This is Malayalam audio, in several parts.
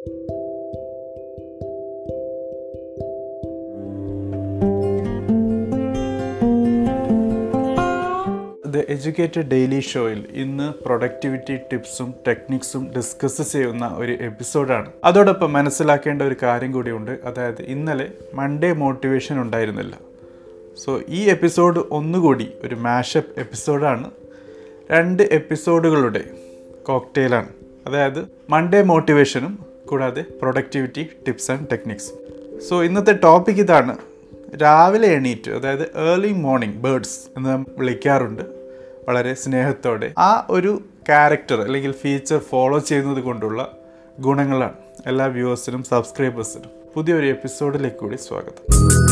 ദ എജ്യൂക്കേറ്റഡ് ഡെയിലി ഷോയിൽ ഇന്ന് പ്രൊഡക്ടിവിറ്റി ടിപ്സും ടെക്നിക്സും ഡിസ്കസ് ചെയ്യുന്ന ഒരു എപ്പിസോഡാണ്. അതോടൊപ്പം മനസ്സിലാക്കേണ്ട ഒരു കാര്യം കൂടിയുണ്ട്. അതായത് ഇന്നലെ മൺഡേ മോട്ടിവേഷൻ ഉണ്ടായിരുന്നില്ല. സോ ഈ എപ്പിസോഡ് ഒന്നുകൂടി ഒരു മാഷപ്പ് എപ്പിസോഡാണ്. രണ്ട് എപ്പിസോഡുകളുടെ കോക്ടെയിലാണ്. അതായത് മൺഡേ മോട്ടിവേഷനും കൂടാതെ productivity tips and techniques so ഇന്നത്തെ ടോപ്പിക് ഇതാണ്. രാവിലെ എണീറ്റ് അതായത് ഏർലി മോർണിംഗ് ബേർഡ്സ് എന്ന് വിളിക്കാറുണ്ട്. വളരെ സ്നേഹത്തോടെ. ആ ഒരു ക്യാരക്ടർ അല്ലെങ്കിൽ ഫീച്ചർ ഫോളോ ചെയ്യുന്നത് കൊണ്ടുള്ള ഗുണങ്ങളാണ്. എല്ലാ വ്യൂവേഴ്സിനും സബ്സ്ക്രൈബേഴ്സിനും പുതിയൊരു എപ്പിസോഡിലേക്ക് കൂടി സ്വാഗതം.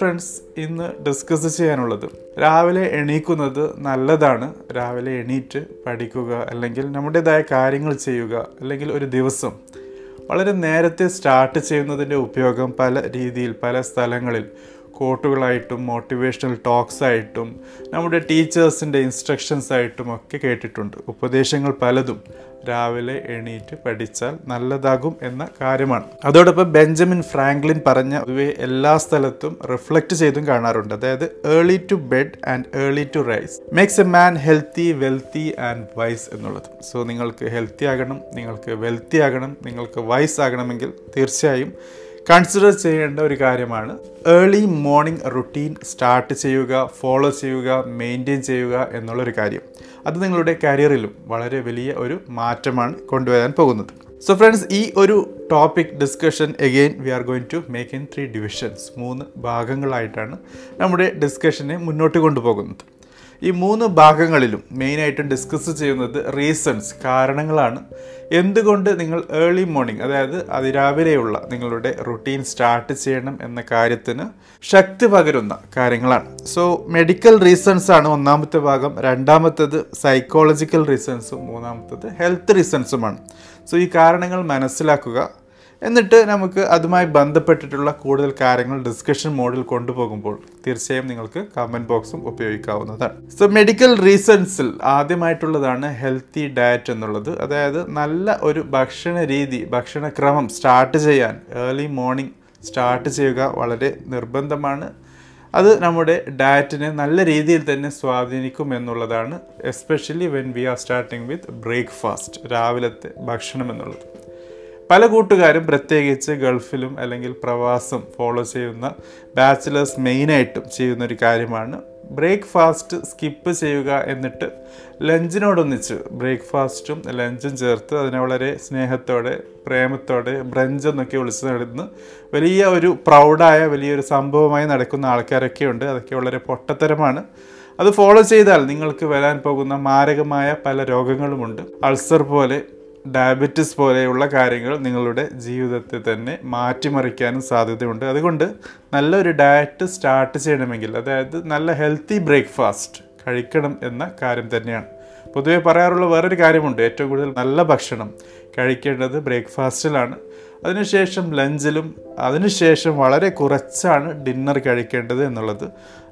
ഫ്രണ്ട്സ് ഇന്ന് ഡിസ്കസ് ചെയ്യാനുള്ളത് രാവിലെ എണീക്കുന്നത് നല്ലതാണ്. രാവിലെ എണീറ്റ് പഠിക്കുക അല്ലെങ്കിൽ നമ്മുടേതായ കാര്യങ്ങൾ ചെയ്യുക അല്ലെങ്കിൽ ഒരു ദിവസം വളരെ നേരത്തെ സ്റ്റാർട്ട് ചെയ്യുന്നതിന്റെ ഉപയോഗം പല രീതിയിൽ പല സ്ഥലങ്ങളിൽ കോട്ടുകളായിട്ടും മോട്ടിവേഷണൽ ടോക്സ് ആയിട്ടും നമ്മുടെ ടീച്ചേഴ്സിന്റെ ഇൻസ്ട്രക്ഷൻസ് ആയിട്ടും ഒക്കെ കേട്ടിട്ടുണ്ട്. ഉപദേശങ്ങൾ പലതും രാവിലെ എണീറ്റ് പഠിച്ചാൽ നല്ലതാകും എന്ന കാര്യമാണ്. അതോടൊപ്പം ബെഞ്ചമിൻ ഫ്രാങ്ക്ലിൻ പറഞ്ഞ പൊതുവെ എല്ലാ സ്ഥലത്തും റിഫ്ലക്റ്റ് ചെയ്തും കാണാറുണ്ട്. അതായത് early to bed and early to rise makes a man healthy wealthy and wise എന്നുള്ളത്. സോ നിങ്ങൾക്ക് ഹെൽത്തി ആകണം നിങ്ങൾക്ക് വെൽത്തി ആകണം നിങ്ങൾക്ക് വൈസ് ആകണമെങ്കിൽ തീർച്ചയായും കൺസിഡർ ചെയ്യേണ്ട ഒരു കാര്യമാണ്. ഏർലി മോർണിംഗ് റുട്ടീൻ സ്റ്റാർട്ട് ചെയ്യുക ഫോളോ ചെയ്യുക മെയിന്റെയിൻ ചെയ്യുക എന്നുള്ളൊരു കാര്യം. അത് നിങ്ങളുടെ കരിയറിലും വളരെ വലിയ ഒരു മാറ്റമാണ് കൊണ്ടുവരാൻ പോകുന്നത്. സോ ഫ്രണ്ട്സ് ഈ ഒരു topic discussion again we are going to make in three divisions മൂന്ന് ഭാഗങ്ങളായിട്ടാണ് നമ്മുടെ ഡിസ്കഷനെ മുന്നോട്ട് കൊണ്ടുപോകുന്നത്. ഈ മൂന്ന് ഭാഗങ്ങളിലും മെയിനായിട്ടും ഡിസ്കസ് ചെയ്യുന്നത് റീസൺസ് കാരണങ്ങളാണ്. എന്തുകൊണ്ട് നിങ്ങൾ ഏർലി മോർണിംഗ് അതായത് അതിരാവിലെയുള്ള നിങ്ങളുടെ റുട്ടീൻ സ്റ്റാർട്ട് ചെയ്യണം എന്ന കാര്യത്തിന് ശക്തി പകരുന്ന കാര്യങ്ങളാണ്. സോ മെഡിക്കൽ റീസൺസ് ആണ് ഒന്നാമത്തെ ഭാഗം. രണ്ടാമത്തേത് സൈക്കോളജിക്കൽ റീസൺസും മൂന്നാമത്തേത് ഹെൽത്ത് റീസൺസുമാണ് സോ ഈ കാരണങ്ങൾ മനസ്സിലാക്കുക. എന്നിട്ട് നമുക്ക് അതുമായി ബന്ധപ്പെട്ടിട്ടുള്ള കൂടുതൽ കാര്യങ്ങൾ ഡിസ്കഷൻ മോഡിൽ കൊണ്ടുപോകുമ്പോൾ തീർച്ചയായും നിങ്ങൾക്ക് കമന്റ് ബോക്സും ഉപയോഗിക്കാവുന്നതാണ്. സോ മെഡിക്കൽ റീസൺസിൽ ആദ്യമായിട്ടുള്ളതാണ് ഹെൽത്തി ഡയറ്റ് എന്നുള്ളത്. അതായത് നല്ല ഒരു ഭക്ഷണ രീതി ഭക്ഷണക്രമം സ്റ്റാർട്ട് ചെയ്യാൻ ഏർലി മോർണിംഗ് സ്റ്റാർട്ട് ചെയ്യുക വളരെ നിർബന്ധമാണ്. അത് നമ്മുടെ ഡയറ്റിനെ നല്ല രീതിയിൽ തന്നെ സ്വാധീനിക്കും എന്നുള്ളതാണ് especially when we are starting with breakfast രാവിലത്തെ ഭക്ഷണം എന്നുള്ളത്. പല കൂട്ടുകാരും പ്രത്യേകിച്ച് ഗൾഫിലും അല്ലെങ്കിൽ പ്രവാസം ഫോളോ ചെയ്യുന്ന ബാച്ചിലേഴ്സ് മെയിനായിട്ടും ചെയ്യുന്ന ഒരു കാര്യമാണ്. ബ്രേക്ക്ഫാസ്റ്റ് സ്കിപ്പ് ചെയ്യുക എന്നിട്ട് ലഞ്ചിനോടൊന്നിച്ച് ബ്രേക്ക്ഫാസ്റ്റും ലഞ്ചും ചേർത്ത് അതിനെ വളരെ സ്നേഹത്തോടെ പ്രേമത്തോടെ ബ്രഞ്ച് എന്നൊക്കെ വിളിച്ച് നടന്ന് വലിയ ഒരു പ്രൗഡായ വലിയൊരു സംഭവമായി നടക്കുന്ന ആൾക്കാരൊക്കെ ഉണ്ട്. അതൊക്കെ വളരെ പൊട്ടത്തരമാണ്. അത് ഫോളോ ചെയ്താൽ നിങ്ങൾക്ക് വരാൻ പോകുന്ന മാരകമായ പല രോഗങ്ങളുമുണ്ട്. അൾസർ പോലെ ഡയബറ്റിസ് പോലെയുള്ള കാര്യങ്ങൾ നിങ്ങളുടെ ജീവിതത്തെ തന്നെ മാറ്റിമറിക്കാനും സാധ്യതയുണ്ട്. അതുകൊണ്ട് നല്ലൊരു ഡയറ്റ് സ്റ്റാർട്ട് ചെയ്യണമെങ്കിൽ അതായത് നല്ല ഹെൽത്തി ബ്രേക്ക്ഫാസ്റ്റ് കഴിക്കണം എന്ന കാര്യം തന്നെയാണ്. പൊതുവെ പറയാറുള്ള വേറൊരു കാര്യമുണ്ട്. ഏറ്റവും കൂടുതൽ നല്ല ഭക്ഷണം കഴിക്കേണ്ടത് ബ്രേക്ക്ഫാസ്റ്റിലാണ്. അതിനുശേഷം ലഞ്ചിലും അതിനുശേഷം വളരെ കുറച്ചാണ് ഡിന്നർ കഴിക്കേണ്ടത് എന്നുള്ളത്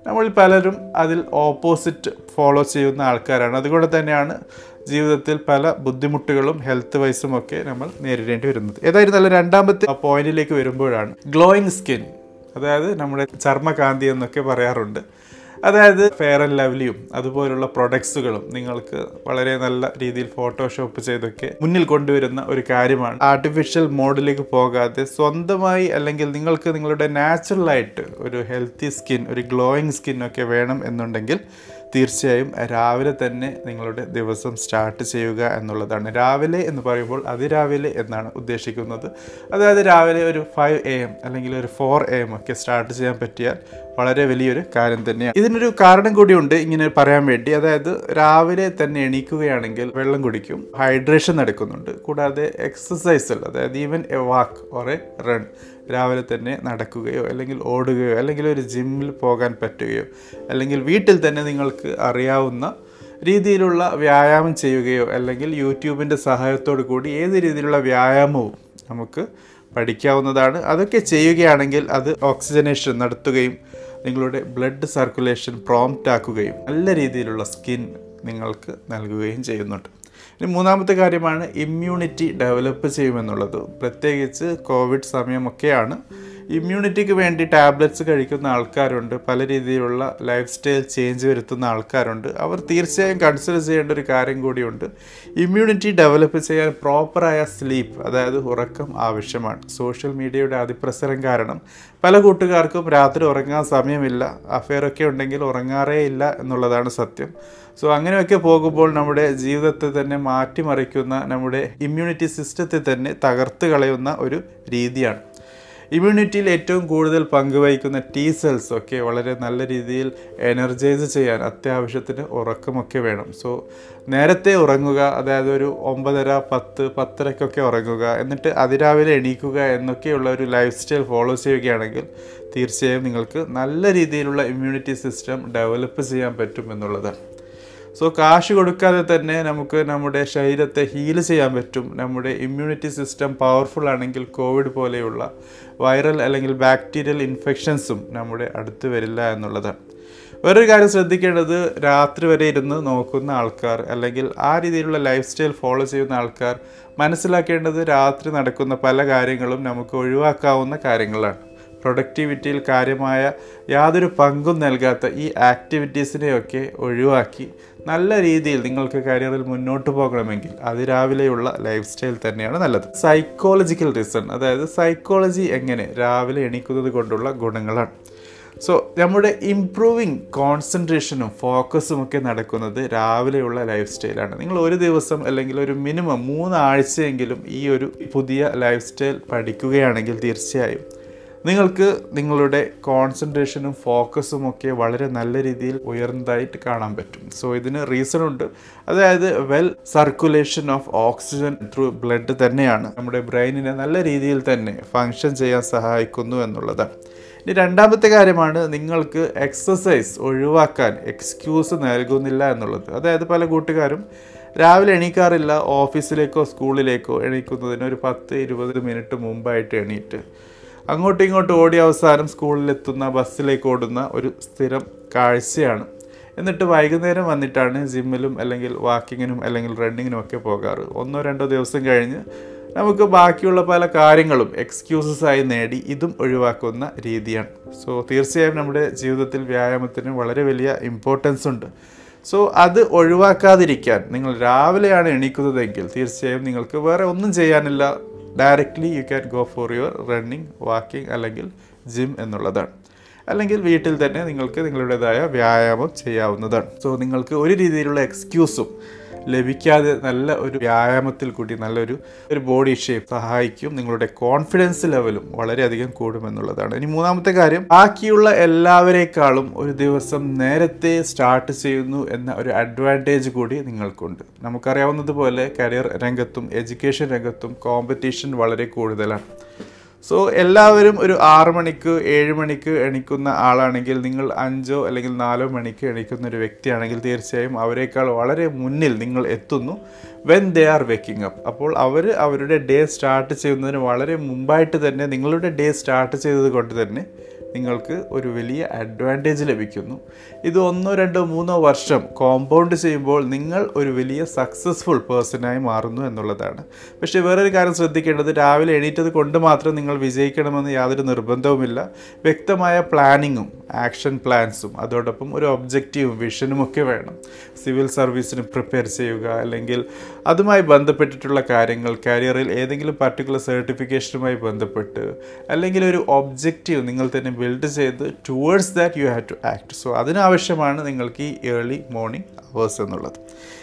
നമ്മൾ പലരും അതിൽ ഓപ്പോസിറ്റ് ഫോളോ ചെയ്യുന്ന ആൾക്കാരാണ്. അതുകൊണ്ട് തന്നെയാണ് ജീവിതത്തിൽ പല ബുദ്ധിമുട്ടുകളും ഹെൽത്ത് വൈസും ഒക്കെ നമ്മൾ നേരിടേണ്ടി വരുന്നത്. ഏതായിരുന്നാലും രണ്ടാമത്തെ പോയിന്റിലേക്ക് വരുമ്പോഴാണ് ഗ്ലോയിങ് സ്കിൻ അതായത് നമ്മുടെ ചർമ്മകാന്തി എന്നൊക്കെ പറയാറുണ്ട്. അതായത് ഫെയർ ആൻഡ് ലവ്ലിയും അതുപോലുള്ള പ്രൊഡക്ട്സുകളും നിങ്ങൾക്ക് വളരെ നല്ല രീതിയിൽ ഫോട്ടോഷോപ്പ് ചെയ്തൊക്കെ മുന്നിൽ കൊണ്ടുവരുന്ന ഒരു കാര്യമാണ്. ആർട്ടിഫിഷ്യൽ മോഡിലേക്ക് പോകാതെ സ്വന്തമായി അല്ലെങ്കിൽ നിങ്ങൾക്ക് നിങ്ങളുടെ നാച്ചുറലായിട്ട് ഒരു ഹെൽത്തി സ്കിൻ ഒരു ഗ്ലോയിങ് സ്കിൻ ഒക്കെ വേണം എന്നുണ്ടെങ്കിൽ തീർച്ചയായും രാവിലെ തന്നെ നിങ്ങളുടെ ദിവസം സ്റ്റാർട്ട് ചെയ്യുക എന്നുള്ളതാണ്. രാവിലെ എന്ന് പറയുമ്പോൾ അതിരാവിലെ എന്നാണ് ഉദ്ദേശിക്കുന്നത്. അതായത് രാവിലെ ഒരു ഫൈവ് എ എം അല്ലെങ്കിൽ ഒരു ഫോർ എ എം ഒക്കെ സ്റ്റാർട്ട് ചെയ്യാൻ പറ്റിയാൽ വളരെ വലിയൊരു കാര്യം തന്നെയാണ്. ഇതിനൊരു കാരണം കൂടിയുണ്ട് ഇങ്ങനെ പറയാൻ വേണ്ടി. അതായത് രാവിലെ തന്നെ എണീക്കുകയാണെങ്കിൽ വെള്ളം കുടിക്കും ഹൈഡ്രേഷൻ നടക്കുന്നുണ്ട് കൂടാതെ എക്സസൈസിൽ അതായത് even a walk or a run രാവിലെ തന്നെ നടക്കുകയോ അല്ലെങ്കിൽ ഓടുകയോ അല്ലെങ്കിൽ ഒരു ജിമ്മിൽ പോകാൻ പറ്റുകയോ അല്ലെങ്കിൽ വീട്ടിൽ തന്നെ നിങ്ങൾക്ക് അറിയാവുന്ന രീതിയിലുള്ള വ്യായാമം ചെയ്യുകയോ അല്ലെങ്കിൽ യൂട്യൂബിന്റെ സഹായത്തോടു കൂടി ഏത് രീതിയിലുള്ള വ്യായാമവും നമുക്ക് പഠിക്കാവുന്നതാണ്. അതൊക്കെ ചെയ്യുകയാണെങ്കിൽ അത് ഓക്സിജനേഷൻ നടത്തുകയും നിങ്ങളുടെ ബ്ലഡ് സർക്കുലേഷൻ പ്രോംപ്റ്റ് ആക്കുകയും നല്ല രീതിയിലുള്ള സ്കിൻ നിങ്ങൾക്ക് നൽകുകയും ചെയ്യുന്നുണ്ട്. ഇനി മൂന്നാമത്തെ കാര്യമാണ് ഇമ്മ്യൂണിറ്റി ഡെവലപ്പ് ചെയ്യുമെന്നുള്ളത്. പ്രത്യേകിച്ച് കോവിഡ് സമയമൊക്കെയാണ് ഇമ്മ്യൂണിറ്റിക്ക് വേണ്ടി ടാബ്ലറ്റ്സ് കഴിക്കുന്ന ആൾക്കാരുണ്ട് പല രീതിയിലുള്ള ലൈഫ് സ്റ്റൈൽ ചേഞ്ച് വരുത്തുന്ന ആൾക്കാരുണ്ട്. അവർ തീർച്ചയായും കൺസിഡർ ചെയ്യേണ്ട ഒരു കാര്യം കൂടിയുണ്ട്. ഇമ്മ്യൂണിറ്റി ഡെവലപ്പ് ചെയ്യാൻ പ്രോപ്പറായ സ്ലീപ്പ് അതായത് ഉറക്കം ആവശ്യമാണ്. സോഷ്യൽ മീഡിയയുടെ അതിപ്രസരം കാരണം പല കൂട്ടുകാർക്കും രാത്രി ഉറങ്ങാൻ സമയമില്ല അഫെയറൊക്കെ ഉണ്ടെങ്കിൽ ഉറങ്ങാറേ ഇല്ല എന്നുള്ളതാണ് സത്യം. സോ അങ്ങനെയൊക്കെ പോകുമ്പോൾ നമ്മുടെ ജീവിതത്തെ തന്നെ മാറ്റിമറിക്കുന്ന നമ്മുടെ ഇമ്മ്യൂണിറ്റി സിസ്റ്റത്തെ തന്നെ തകർത്ത് കളയുന്ന ഒരു രീതിയാണ്. ഇമ്മ്യൂണിറ്റിയിൽ ഏറ്റവും കൂടുതൽ പങ്കുവഹിക്കുന്ന ടി സെൽസ് ഒക്കെ വളരെ നല്ല രീതിയിൽ എനർജൈസ് ചെയ്യാൻ അത്യാവശ്യത്തിന് ഉറക്കമൊക്കെ വേണം. സോ നേരത്തെ ഉറങ്ങുക അതായത് ഒരു ഒമ്പതര പത്ത് പത്തരക്കൊക്കെ ഉറങ്ങുക എന്നിട്ട് അതിരാവിലെ എണീക്കുക എന്നൊക്കെയുള്ള ഒരു ലൈഫ് സ്റ്റൈൽ ഫോളോ ചെയ്യുകയാണെങ്കിൽ തീർച്ചയായും നിങ്ങൾക്ക് നല്ല രീതിയിലുള്ള ഇമ്മ്യൂണിറ്റി സിസ്റ്റം ഡെവലപ്പ് ചെയ്യാൻ പറ്റും എന്നുള്ളതാണ്. സോ കാശ് കൊടുക്കാതെ തന്നെ നമുക്ക് നമ്മുടെ ശരീരത്തെ ഹീൽ ചെയ്യാൻ പറ്റും. നമ്മുടെ ഇമ്മ്യൂണിറ്റി സിസ്റ്റം പവർഫുൾ ആണെങ്കിൽ കോവിഡ് പോലെയുള്ള വൈറൽ അല്ലെങ്കിൽ ബാക്ടീരിയൽ ഇൻഫെക്ഷൻസും നമ്മുടെ അടുത്ത് വരില്ല എന്നുള്ളതാണ് വേറൊരു കാര്യം ശ്രദ്ധിക്കേണ്ടത് രാത്രി വരെ ഇരുന്ന് നോക്കുന്ന ആൾക്കാർ അല്ലെങ്കിൽ ആ രീതിയിലുള്ള ലൈഫ് സ്റ്റൈൽ ഫോളോ ചെയ്യുന്ന ആൾക്കാർ മനസ്സിലാക്കേണ്ടത് രാത്രി നടക്കുന്ന പല കാര്യങ്ങളും നമുക്ക് ഒഴിവാക്കാവുന്ന കാര്യങ്ങളാണ്. പ്രൊഡക്ടിവിറ്റിയിൽ കാര്യമായ യാതൊരു പങ്കും നൽകാത്ത ഈ ആക്ടിവിറ്റീസിനെയൊക്കെ ഒഴിവാക്കി നല്ല രീതിയിൽ നിങ്ങൾക്ക് കരിയറിൽ മുന്നോട്ട് പോകണമെങ്കിൽ അതിരാവിലെയുള്ള ലൈഫ് സ്റ്റൈൽ തന്നെയാണ് നല്ലത്. സൈക്കോളജിക്കൽ റീസൺ അതായത് സൈക്കോളജി എങ്ങനെ രാവിലെ എണീക്കുന്നത് കൊണ്ടുള്ള ഗുണങ്ങളാണ്. സോ നമ്മുടെ ഇംപ്രൂവിങ് കോൺസെൻട്രേഷനും ഫോക്കസും ഒക്കെ നടക്കുന്നത് രാവിലെയുള്ള ലൈഫ് സ്റ്റൈലാണ് നിങ്ങൾ ഒരു ദിവസം അല്ലെങ്കിൽ ഒരു മിനിമം മൂന്നാഴ്ചയെങ്കിലും ഈ ഒരു പുതിയ ലൈഫ് സ്റ്റൈൽ പഠിക്കുകയാണെങ്കിൽ തീർച്ചയായും നിങ്ങൾക്ക് നിങ്ങളുടെ കോൺസെൻട്രേഷനും ഫോക്കസും ഒക്കെ വളരെ നല്ല രീതിയിൽ ഉയർന്നതായിട്ട് കാണാൻ പറ്റും. സോ ഇതിന് റീസൺ ഉണ്ട്. അതായത് well circulation of oxygen through blood തന്നെയാണ്. നമ്മുടെ ബ്രെയിനിനെ നല്ല രീതിയിൽ തന്നെ ഫങ്ഷൻ ചെയ്യാൻ സഹായിക്കുന്നു എന്നുള്ളത് ഇനി രണ്ടാമത്തെ കാര്യമാണ് നിങ്ങൾക്ക് എക്സസൈസ് ഒഴിവാക്കാൻ എക്സ്ക്യൂസ് നൽകുന്നില്ല എന്നുള്ളത്. അതായത് പല കൂട്ടുകാരും രാവിലെ എണീക്കാറില്ല ഓഫീസിലേക്കോ സ്കൂളിലേക്കോ എണീക്കുന്നതിന് ഒരു പത്ത് ഇരുപത് മിനിറ്റ് മുമ്പായിട്ട് എണീറ്റ് അങ്ങോട്ടും ഇങ്ങോട്ടും ഓടി അവസാനം സ്കൂളിലെത്തുന്ന ബസ്സിലേക്ക് ഓടുന്ന ഒരു സ്ഥിരം കാഴ്ചയാണ്. എന്നിട്ട് വൈകുന്നേരം വന്നിട്ടാണ് ജിമ്മിലും അല്ലെങ്കിൽ വാക്കിങ്ങിനും അല്ലെങ്കിൽ റണ്ണിങ്ങിനും ഒക്കെ പോകാറ്. ഒന്നോ രണ്ടോ ദിവസം കഴിഞ്ഞ് നമുക്ക് ബാക്കിയുള്ള പല കാര്യങ്ങളും എക്സ്ക്യൂസസ് ആയി നേടി ഇതും ഒഴിവാക്കുന്ന രീതിയാണ്. സോ തീർച്ചയായും നമ്മുടെ ജീവിതത്തിൽ വ്യായാമത്തിന് വളരെ വലിയ ഇമ്പോർട്ടൻസ് ഉണ്ട്. സോ അത് ഒഴിവാക്കാതിരിക്കാൻ നിങ്ങൾ രാവിലെയാണ് എണീക്കുന്നതെങ്കിൽ തീർച്ചയായും നിങ്ങൾക്ക് വേറെ ഒന്നും ചെയ്യാനില്ല directly you can go for your running walking അല്ലെങ്കിൽ ജിം എന്നുള്ളതാണ്. അല്ലെങ്കിൽ വീട്ടിൽ തന്നെ നിങ്ങൾക്ക് നിങ്ങളുടേതായ വ്യായാമം ചെയ്യാവുന്നതാണ്. സോ നിങ്ങൾക്ക് ഒരു രീതിയിലുള്ള എക്സ്ക്യൂസും ലഭിക്കാതെ നല്ല ഒരു വ്യായാമത്തിൽ കൂടി നല്ലൊരു ഒരു ബോഡി ഷേപ്പ് സഹായിക്കും. നിങ്ങളുടെ കോൺഫിഡൻസ് ലെവലും വളരെയധികം കൂടുമെന്നുള്ളതാണ്. ഇനി മൂന്നാമത്തെ കാര്യം ബാക്കിയുള്ള എല്ലാവരേക്കാളും ഒരു ദിവസം നേരത്തെ സ്റ്റാർട്ട് ചെയ്യുന്നു എന്ന ഒരു അഡ്വാന്റേജ് കൂടി നിങ്ങൾക്കുണ്ട്. നമുക്കറിയാവുന്നതുപോലെ കരിയർ രംഗത്തും എഡ്യൂക്കേഷൻ രംഗത്തും കോമ്പറ്റീഷൻ വളരെ കൂടുതലാണ്. സോ എല്ലാവരും ഒരു ആറ് മണിക്ക് ഏഴ് മണിക്ക് എണിക്കുന്ന ആളാണെങ്കിൽ നിങ്ങൾ അഞ്ചോ അല്ലെങ്കിൽ നാലോ മണിക്ക് എണിക്കുന്ന ഒരു വ്യക്തിയാണെങ്കിൽ തീർച്ചയായും അവരെക്കാൾ വളരെ മുന്നിൽ നിങ്ങൾ എത്തുന്നു when they are waking up അപ്പോൾ അവർ അവരുടെ ഡേ സ്റ്റാർട്ട് ചെയ്യുന്നതിന് വളരെ മുമ്പായിട്ട് തന്നെ നിങ്ങളുടെ ഡേ സ്റ്റാർട്ട് ചെയ്തത് കൊണ്ട് തന്നെ നിങ്ങൾക്ക് ഒരു വലിയ അഡ്വാന്റേജ് ലഭിക്കുന്നു. ഇത് ഒന്നോ രണ്ടോ മൂന്നോ വർഷം കോമ്പൗണ്ട് ചെയ്യുമ്പോൾ നിങ്ങൾ ഒരു വലിയ സക്സസ്ഫുൾ പേഴ്സണായി മാറുന്നു എന്നുള്ളതാണ്. പക്ഷേ വേറൊരു കാര്യം ശ്രദ്ധിക്കേണ്ടത് രാവിലെ എണീറ്റത് കൊണ്ട് മാത്രം നിങ്ങൾ വിജയിക്കണമെന്ന് യാതൊരു നിർബന്ധവുമില്ല. വ്യക്തമായ പ്ലാനിങ്ങും ആക്ഷൻ പ്ലാൻസും അതോടൊപ്പം ഒരു ഒബ്ജക്റ്റീവും വിഷനും ഒക്കെ വേണം. സിവിൽ സർവീസിന് പ്രിപ്പയർ ചെയ്യുക അല്ലെങ്കിൽ അതുമായി ബന്ധപ്പെട്ടിട്ടുള്ള കാര്യങ്ങൾ കരിയറിൽ ഏതെങ്കിലും പർട്ടിക്കുലർ സർട്ടിഫിക്കേഷനുമായി ബന്ധപ്പെട്ട് അല്ലെങ്കിൽ ഒരു ഒബ്ജക്റ്റീവ് നിങ്ങൾ തന്നെ ബിൽഡ് ചെയ്ത് towards that you have to act so അതിനാവശ്യമാണ് നിങ്ങൾക്ക് ഈ ഏർലി മോർണിംഗ് അവേഴ്സ് എന്നുള്ളത്.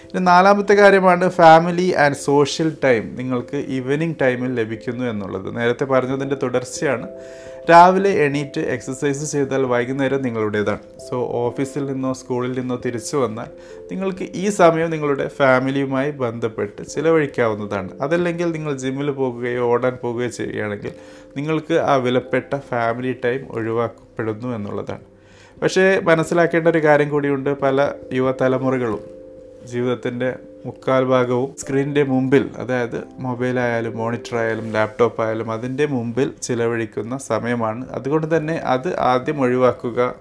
ഇനി നാലാമത്തെ കാര്യമാണ് ഫാമിലി ആൻഡ് സോഷ്യൽ ടൈം നിങ്ങൾക്ക് ഈവനിങ് ടൈമിൽ ലഭിക്കുന്നു എന്നുള്ളത്. നേരത്തെ പറഞ്ഞതിന്റെ തുടർച്ചയാണ്. രാവിലെ എണീറ്റ് എക്സസൈസ് ചെയ്താൽ വൈകുന്നേരം നിങ്ങളുടേതാണ്. സോ ഓഫീസിൽ നിന്നോ സ്കൂളിൽ നിന്നോ തിരിച്ചു വന്നാൽ നിങ്ങൾക്ക് ഈ സമയം നിങ്ങളുടെ ഫാമിലിയുമായി ബന്ധപ്പെട്ട് ചിലവഴിക്കാവുന്നതാണ്. അതല്ലെങ്കിൽ നിങ്ങൾ ജിമ്മിൽ പോകുകയോ ഓടാൻ പോവുകയോ ചെയ്യുകയാണെങ്കിൽ നിങ്ങൾക്ക് ആ വിലപ്പെട്ട ഫാമിലി ടൈം ഒഴിവാക്കപ്പെടുന്നു എന്നുള്ളതാണ്. പക്ഷേ മനസ്സിലാക്കേണ്ട ഒരു കാര്യം കൂടിയുണ്ട്. പല യുവതലമുറകളും ജീവിതത്തിന്റെ മുക്കാൽ ഭാഗവും സ്ക്രീനിന്റെ മുമ്പിൽ അതായത് മൊബൈൽ ആയാലും മോണിറ്റർ ആയാലും ലാപ്ടോപ്പ് ആയാലും അതിന്റെ മുമ്പിൽ ചിലവഴിക്കുന്ന സമയമാണ്. അതുകൊണ്ട് തന്നെ അത് ആദ്യം ഒഴിവാക്കുക.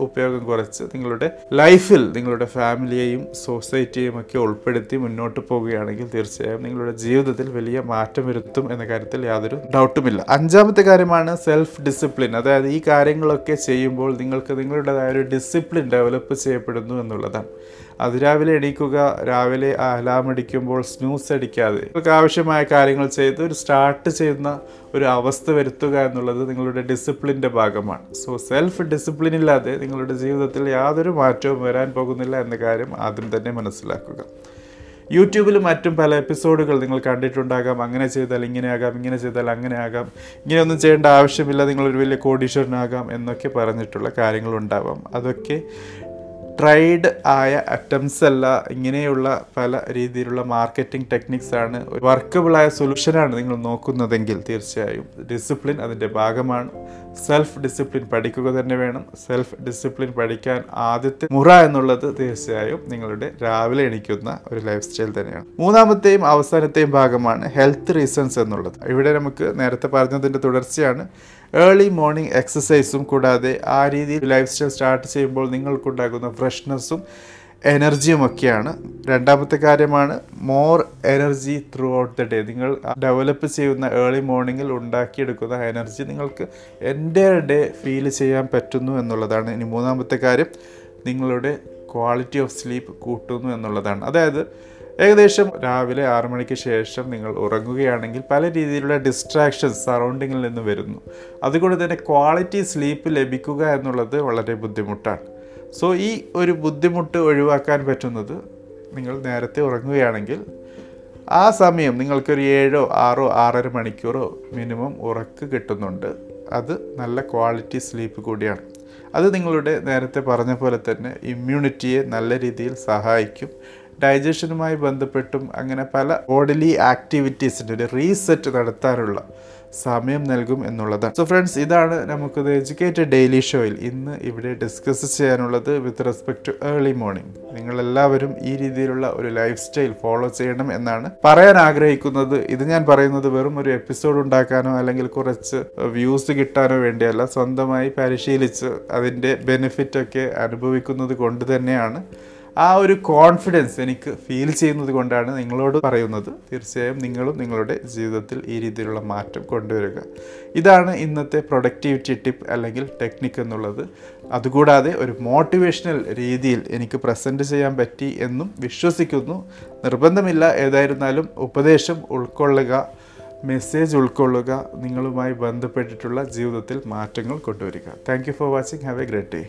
ഉപയോഗം കുറച്ച് നിങ്ങളുടെ ലൈഫിൽ നിങ്ങളുടെ ഫാമിലിയെയും സൊസൈറ്റിയെയും ഒക്കെ ഉൾപ്പെടുത്തി മുന്നോട്ട് പോവുകയാണെങ്കിൽ തീർച്ചയായും നിങ്ങളുടെ ജീവിതത്തിൽ വലിയ മാറ്റം വരുത്തും എന്ന കാര്യത്തിൽ യാതൊരു ഡൗട്ടുമില്ല. അഞ്ചാമത്തെ കാര്യമാണ് സെൽഫ് ഡിസിപ്ലിൻ അതായത് ഈ കാര്യങ്ങളൊക്കെ ചെയ്യുമ്പോൾ നിങ്ങൾക്ക് നിങ്ങളുടേതായ ഒരു ഡിസിപ്ലിൻ ഡെവലപ്പ് ചെയ്യപ്പെടുന്നു എന്നുള്ളതാണ്. അതിരാവിലെ എണീക്കുക രാവിലെ അലാം അടിക്കുമ്പോൾ സ്നൂസ് അടിക്കാതെ. നിങ്ങൾക്ക് ആവശ്യമായ കാര്യങ്ങൾ ചെയ്ത് ഒരു സ്റ്റാർട്ട് ചെയ്യുന്ന ഒരു അവസ്ഥ വരുത്തുക എന്നുള്ളത് നിങ്ങളുടെ ഡിസിപ്ലിന്റെ ഭാഗമാണ്. സോ സെൽഫ് ഡിസിപ്ലിൻ ഇല്ലാതെ നിങ്ങളുടെ ജീവിതത്തിൽ യാതൊരു മാറ്റവും വരാൻ പോകുന്നില്ല എന്ന കാര്യം ആദ്യം തന്നെ മനസ്സിലാക്കുക. യൂട്യൂബിൽ മറ്റും പല എപ്പിസോഡുകൾ നിങ്ങൾ കണ്ടിട്ടുണ്ടാകാം. അങ്ങനെ ചെയ്താൽ ഇങ്ങനെയാകാം ഇങ്ങനെ ചെയ്താൽ അങ്ങനെ ആകാം. ഇങ്ങനെയൊന്നും ചെയ്യേണ്ട ആവശ്യമില്ല. നിങ്ങളൊരു വലിയ കോടീശ്വരനാകാം എന്നൊക്കെ പറഞ്ഞിട്ടുള്ള കാര്യങ്ങളുണ്ടാവാം. അതൊക്കെ ട്രൈഡ് ആയ അറ്റംസ് അല്ല ഇങ്ങനെയുള്ള പല രീതിയിലുള്ള മാർക്കറ്റിംഗ് ടെക്നിക്സ് ആണ് വർക്കബിളായ സൊല്യൂഷനാണ് നിങ്ങൾ നോക്കുന്നതെങ്കിൽ തീർച്ചയായും ഡിസിപ്ലിൻ അതിന്റെ ഭാഗമാണ്. സെൽഫ് ഡിസിപ്ലിൻ പഠിക്കുക തന്നെ വേണം. സെൽഫ് ഡിസിപ്ലിൻ പഠിക്കാൻ ആദ്യത്തെ മുറ എന്നുള്ളത് തീർച്ചയായും നിങ്ങളുടെ രാവിലെ എണീക്കുന്ന ഒരു ലൈഫ് സ്റ്റൈൽ തന്നെയാണ്. മൂന്നാമത്തെയും അവസാനത്തെയും ഭാഗമാണ് ഹെൽത്ത് റീസൺസ് എന്നുള്ളത്. ഇവിടെ നമുക്ക് നേരത്തെ പറഞ്ഞതിന്റെ തുടർച്ചയാണ്. ഏർലി മോർണിംഗ് എക്സസൈസും കൂടാതെ ആ രീതിയിൽ ലൈഫ് സ്റ്റൈൽ സ്റ്റാർട്ട് ചെയ്യുമ്പോൾ നിങ്ങൾക്കുണ്ടാകുന്ന ഫ്രഷ്നെസ്സും എനർജിയും ഒക്കെയാണ് രണ്ടാമത്തെ കാര്യമാണ് more energy throughout the day നിങ്ങൾ ഡെവലപ്പ് ചെയ്യുന്ന ഏർലി മോർണിംഗിൽ ഉണ്ടാക്കിയെടുക്കുന്ന എനർജി നിങ്ങൾക്ക് എന്റെ ഡേ ഫീൽ ചെയ്യാൻ പറ്റുന്നു എന്നുള്ളതാണ്. ഇനി മൂന്നാമത്തെ കാര്യം നിങ്ങളുടെ ക്വാളിറ്റി ഓഫ് സ്ലീപ്പ് കൂട്ടുന്നു എന്നുള്ളതാണ്. അതായത് ഏകദേശം രാവിലെ ആറു മണിക്ക് ശേഷം നിങ്ങൾ ഉറങ്ങുകയാണെങ്കിൽ പല രീതിയിലുള്ള ഡിസ്ട്രാക്ഷൻസ് സറൗണ്ടിങ്ങിൽ നിന്ന് വരുന്നു. അതുകൊണ്ട് തന്നെ ക്വാളിറ്റി സ്ലീപ്പ് ലഭിക്കുക എന്നുള്ളത് വളരെ ബുദ്ധിമുട്ടാണ്. സോ ഈ ഒരു ബുദ്ധിമുട്ട് ഒഴിവാക്കാൻ പറ്റുന്നത് നിങ്ങൾ നേരത്തെ ഉറങ്ങുകയാണെങ്കിൽ ആ സമയം നിങ്ങൾക്കൊരു ഏഴോ ആറോ ആറര മണിക്കൂറോ മിനിമം ഉറക്ക് കിട്ടുന്നുണ്ട്. അത് നല്ല ക്വാളിറ്റി സ്ലീപ്പ് കൂടിയാണ്. അത് നിങ്ങളുടെ നേരത്തെ പറഞ്ഞ പോലെ തന്നെ ഇമ്മ്യൂണിറ്റിയെ നല്ല രീതിയിൽ സഹായിക്കും. ഡൈജഷനുമായി ബന്ധപ്പെട്ടും അങ്ങനെ പല ബോഡിലി ആക്ടിവിറ്റീസിന്റെ ഒരു റീസെറ്റ് നടത്താനുള്ള സമയം നൽകും എന്നുള്ളത്. സോ ഫ്രണ്ട്സ് ഇതാണ് നമുക്കത് എഡ്യൂക്കേറ്റഡ് ഡെയിലി ഷോയിൽ ഇന്ന് ഇവിടെ ഡിസ്കസ് ചെയ്യാനുള്ളത് with respect to early morning നിങ്ങളെല്ലാവരും ഈ രീതിയിലുള്ള ഒരു ലൈഫ് സ്റ്റൈൽ ഫോളോ ചെയ്യണം എന്നാണ് പറയാൻ ആഗ്രഹിക്കുന്നത്. ഇത് ഞാൻ പറയുന്നത് വെറും ഒരു എപ്പിസോഡ് ഉണ്ടാക്കാനോ അല്ലെങ്കിൽ കുറച്ച് വ്യൂസ് കിട്ടാനോ വേണ്ടിയല്ല. സ്വന്തമായി പരിശീലിച്ച് അതിന്റെ ബെനിഫിറ്റ് ഒക്കെ അനുഭവിക്കുന്നത് കൊണ്ട് തന്നെയാണ്. ആ ഒരു കോൺഫിഡൻസ് എനിക്ക് ഫീൽ ചെയ്യുന്നത് കൊണ്ടാണ് നിങ്ങളോട് പറയുന്നത്. തീർച്ചയായും നിങ്ങളും നിങ്ങളുടെ ജീവിതത്തിൽ ഈ രീതിയിലുള്ള മാറ്റം കൊണ്ടുവരിക. ഇതാണ് ഇന്നത്തെ പ്രൊഡക്ടിവിറ്റി ടിപ്പ് അല്ലെങ്കിൽ ടെക്നിക്ക് എന്നുള്ളത്. അതുകൂടാതെ ഒരു മോട്ടിവേഷണൽ രീതിയിൽ എനിക്ക് പ്രസന്റ് ചെയ്യാൻ പറ്റി എന്നും വിശ്വസിക്കുന്നു. നിർബന്ധമില്ല ഏതായിരുന്നാലും ഉപദേശം ഉൾക്കൊള്ളുക മെസ്സേജ് ഉൾക്കൊള്ളുക നിങ്ങളുമായി ബന്ധപ്പെട്ടിട്ടുള്ള ജീവിതത്തിൽ മാറ്റങ്ങൾ കൊണ്ടുവരിക. Thank for watching have a great day